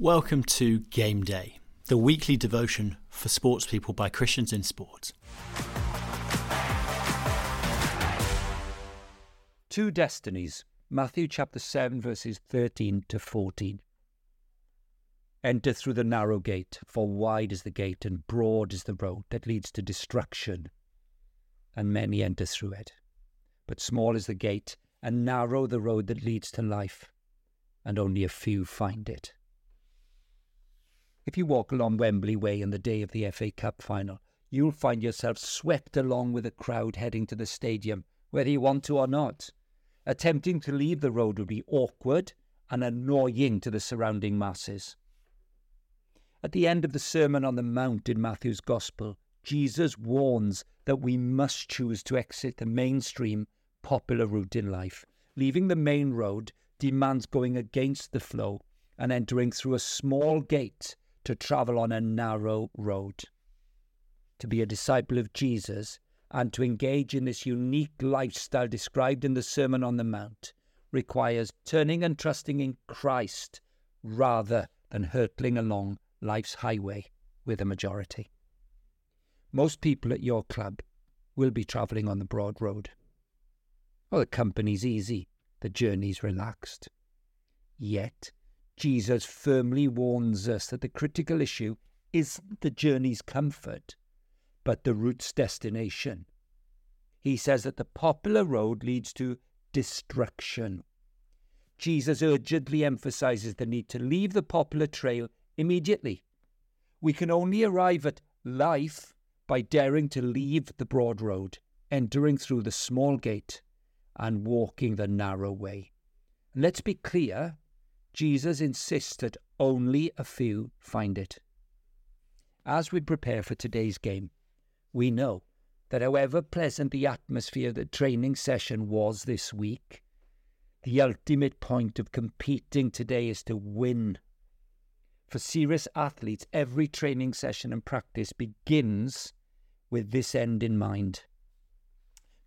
Welcome to Game Day, the weekly devotion for sports people by Christians in sport. Two destinies, Matthew chapter 7, verses 13 to 14. Enter through the narrow gate, for wide is the gate and broad is the road that leads to destruction, and many enter through it. But small is the gate, and narrow the road that leads to life, and only a few find it. If you walk along Wembley Way on the day of the FA Cup final, you'll find yourself swept along with the crowd heading to the stadium, whether you want to or not. Attempting to leave the road would be awkward and annoying to the surrounding masses. At the end of the Sermon on the Mount in Matthew's Gospel, Jesus warns that we must choose to exit the mainstream popular route in life. Leaving the main road demands going against the flow and entering through a small gate to travel on a narrow road. To be a disciple of Jesus and to engage in this unique lifestyle described in the Sermon on the Mount requires turning and trusting in Christ rather than hurtling along life's highway with a majority. Most people at your club will be travelling on the broad road. Well, the company's easy, the journey's relaxed. Yet, Jesus firmly warns us that the critical issue isn't the journey's comfort, but the route's destination. He says that the popular road leads to destruction. Jesus urgently emphasizes the need to leave the popular trail immediately. We can only arrive at life by daring to leave the broad road, entering through the small gate, and walking the narrow way. Let's be clear Jesus insists that only a few find it. As we prepare for today's game, we know that however pleasant the atmosphere the training session was this week, the ultimate point of competing today is to win. For serious athletes, every training session and practice begins with this end in mind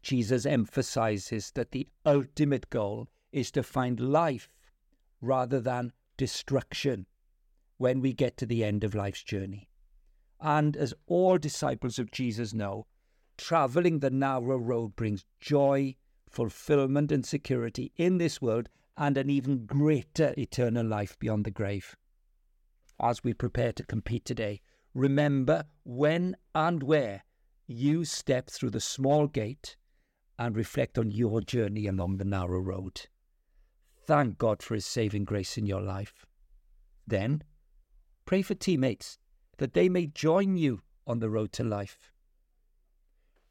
Jesus emphasizes that the ultimate goal is to find life rather than destruction when we get to the end of life's journey. And as all disciples of Jesus know, traveling the narrow road brings joy, fulfillment, and security in this world and an even greater eternal life beyond the grave. As we prepare to compete today, remember when and where you step through the small gate and reflect on your journey along the narrow road. Thank God for His saving grace in your life. Then, pray for teammates that they may join you on the road to life.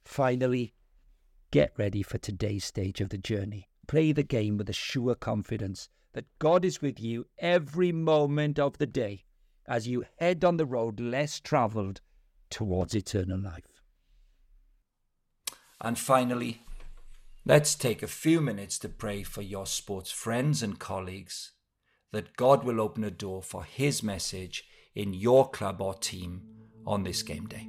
Finally, get ready for today's stage of the journey. Play the game with a sure confidence that God is with you every moment of the day as you head on the road less travelled towards eternal life. And finally, Let's take a few minutes to pray for your sports friends and colleagues that God will open a door for His message in your club or team on this game day.